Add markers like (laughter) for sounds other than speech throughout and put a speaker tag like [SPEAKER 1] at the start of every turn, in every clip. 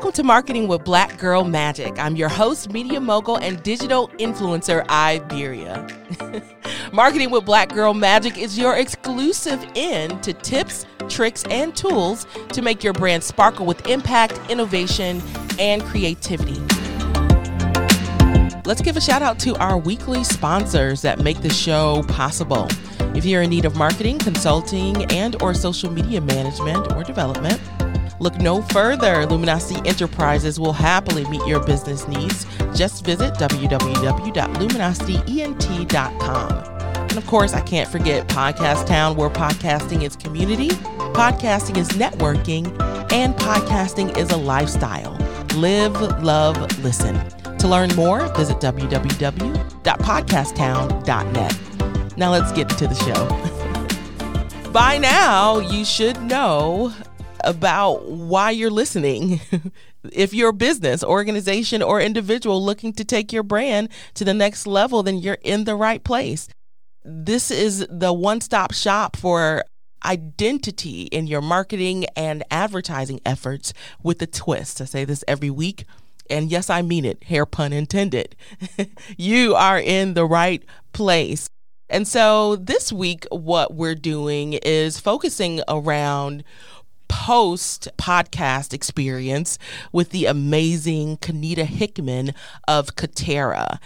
[SPEAKER 1] Welcome to Marketing with Black Girl Magic. I'm your host, media mogul, and digital influencer, Iberia. (laughs) Marketing with Black Girl Magic is your exclusive in to tips, tricks, and tools to make your brand sparkle with impact, innovation, and creativity. Let's give a shout out to our weekly sponsors that make the show possible. If you're in need of marketing, consulting, and or social media management or development, Look no further. Luminosity Enterprises will happily meet your business needs. Just visit www.luminosityent.com. And of course, I can't forget Podcast Town, where podcasting is community, podcasting is networking, and podcasting is a lifestyle. Live, love, listen. To learn more, visit www.podcasttown.net. Now let's get to the show. (laughs) By now, you should know about why you're listening. (laughs) if you're a business, organization, or individual looking to take your brand to the next level, then you're in the right place. This is the one stop shop for identity in your marketing and advertising efforts with a twist. I say this every week. And yes, I mean it, hair pun intended. (laughs) you are in the right place. And so this week, what we're doing is focusing around post podcast experience with the amazing Kenita Hickman of Katera.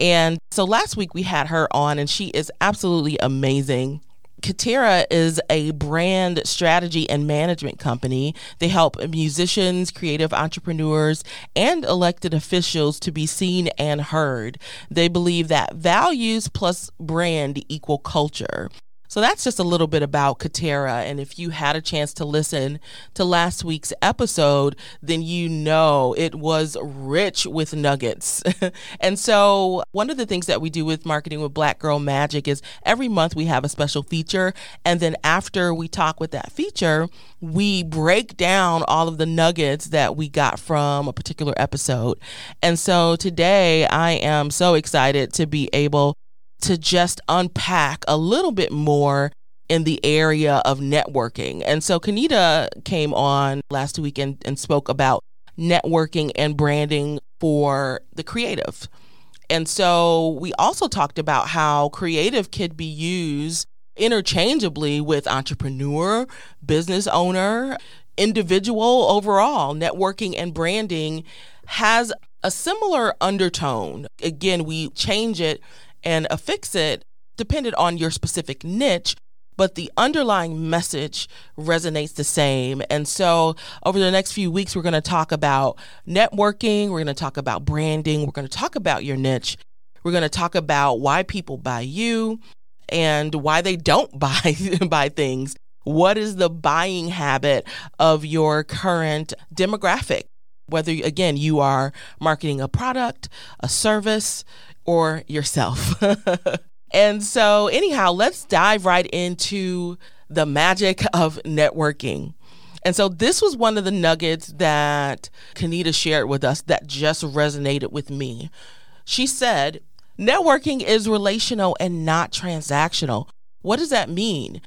[SPEAKER 1] And so last week we had her on, and she is absolutely amazing. Katera is a brand strategy and management company. They help musicians, creative entrepreneurs, and elected officials to be seen and heard. They believe that values plus brand equal culture. So that's just a little bit about Katera. And if you had a chance to listen to last week's episode, then you know it was rich with nuggets. (laughs) and so one of the things that we do with Marketing with Black Girl Magic is every month we have a special feature. And then after we talk with that feature, we break down all of the nuggets that we got from a particular episode. And so today I am so excited to be able to just unpack a little bit more in the area of networking. And so Kanita came on last week and, and spoke about networking and branding for the creative. And so we also talked about how creative could be used interchangeably with entrepreneur, business owner, individual overall. Networking and branding has a similar undertone. Again, we change it and affix it depended on your specific niche but the underlying message resonates the same. And so, over the next few weeks, we're going to talk about networking, we're going to talk about branding, we're going to talk about your niche, we're going to talk about why people buy you and why they don't (laughs) buy buy things. What is the buying habit of your current demographic? Whether again you are marketing a product, a service, or yourself. (laughs) and so, anyhow, let's dive right into the magic of networking. And so, this was one of the nuggets that Kanita shared with us that just resonated with me. She said, Networking is relational and not transactional. What does that mean?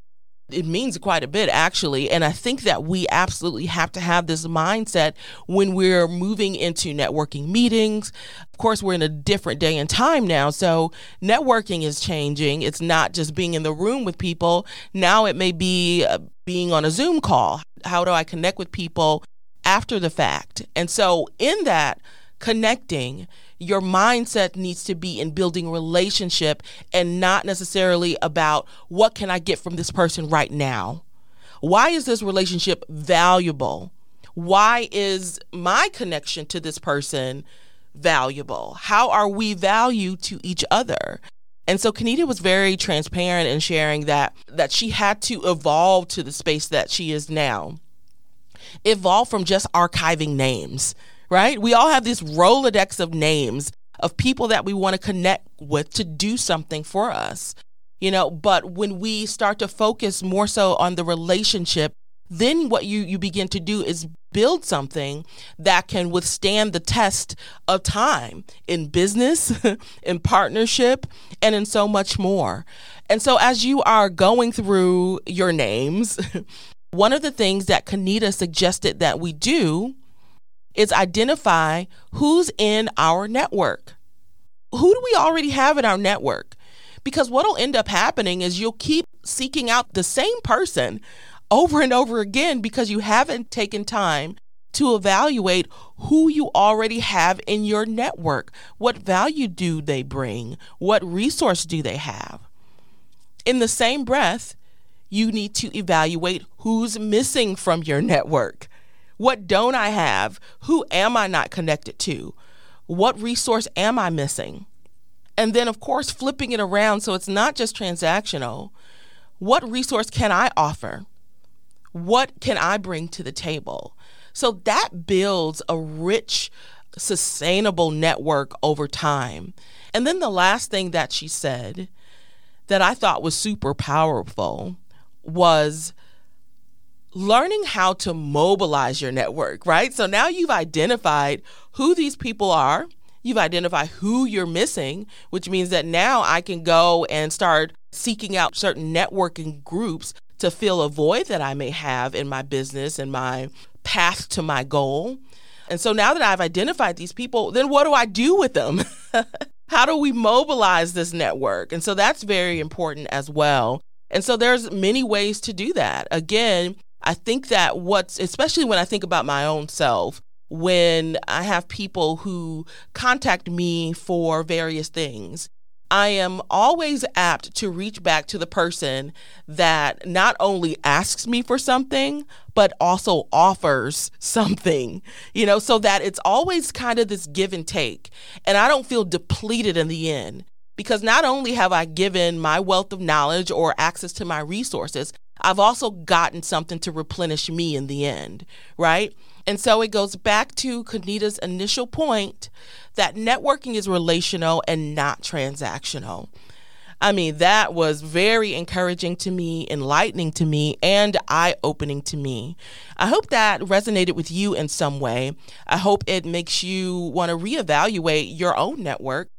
[SPEAKER 1] It means quite a bit, actually. And I think that we absolutely have to have this mindset when we're moving into networking meetings. Of course, we're in a different day and time now. So, networking is changing. It's not just being in the room with people. Now, it may be uh, being on a Zoom call. How do I connect with people after the fact? And so, in that, connecting, your mindset needs to be in building relationship and not necessarily about what can I get from this person right now? Why is this relationship valuable? Why is my connection to this person valuable? How are we valued to each other? And so Kenita was very transparent in sharing that that she had to evolve to the space that she is now. Evolve from just archiving names right? We all have this Rolodex of names of people that we want to connect with to do something for us, you know. But when we start to focus more so on the relationship, then what you, you begin to do is build something that can withstand the test of time in business, (laughs) in partnership, and in so much more. And so, as you are going through your names, (laughs) one of the things that Kanita suggested that we do is identify who's in our network. Who do we already have in our network? Because what'll end up happening is you'll keep seeking out the same person over and over again because you haven't taken time to evaluate who you already have in your network. What value do they bring? What resource do they have? In the same breath, you need to evaluate who's missing from your (laughs) network. What don't I have? Who am I not connected to? What resource am I missing? And then, of course, flipping it around so it's not just transactional. What resource can I offer? What can I bring to the table? So that builds a rich, sustainable network over time. And then the last thing that she said that I thought was super powerful was learning how to mobilize your network, right? So now you've identified who these people are. You've identified who you're missing, which means that now I can go and start seeking out certain networking groups to fill a void that I may have in my business and my path to my goal. And so now that I've identified these people, then what do I do with them? (laughs) How do we mobilize this network? And so that's very important as well. And so there's many ways to do that. Again, I think that what's, especially when I think about my own self, when I have people who contact me for various things, I am always apt to reach back to the person that not only asks me for something, but also offers (laughs) something, you know, so that it's always kind of this give and take. And I don't feel depleted in the end because not only have I given my wealth of knowledge or access to my resources, I've also gotten something to replenish me in the end, right? And so it goes back to Kanita's initial point that networking is relational and not transactional. I mean, that was very encouraging to me, enlightening to me, and eye opening to me. I hope that resonated with you in some way. I hope it makes you want to reevaluate your own network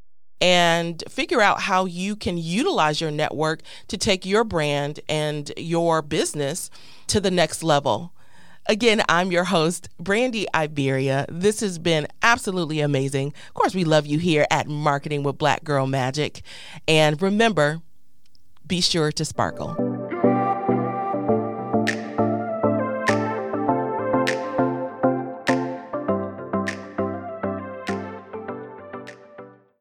[SPEAKER 1] and figure out how you can utilize your network to take your brand and your business to the next level. Again, I'm your host, Brandy Iberia. This has been absolutely amazing. Of course, we love you here at Marketing with Black Girl Magic. And remember, be sure to sparkle.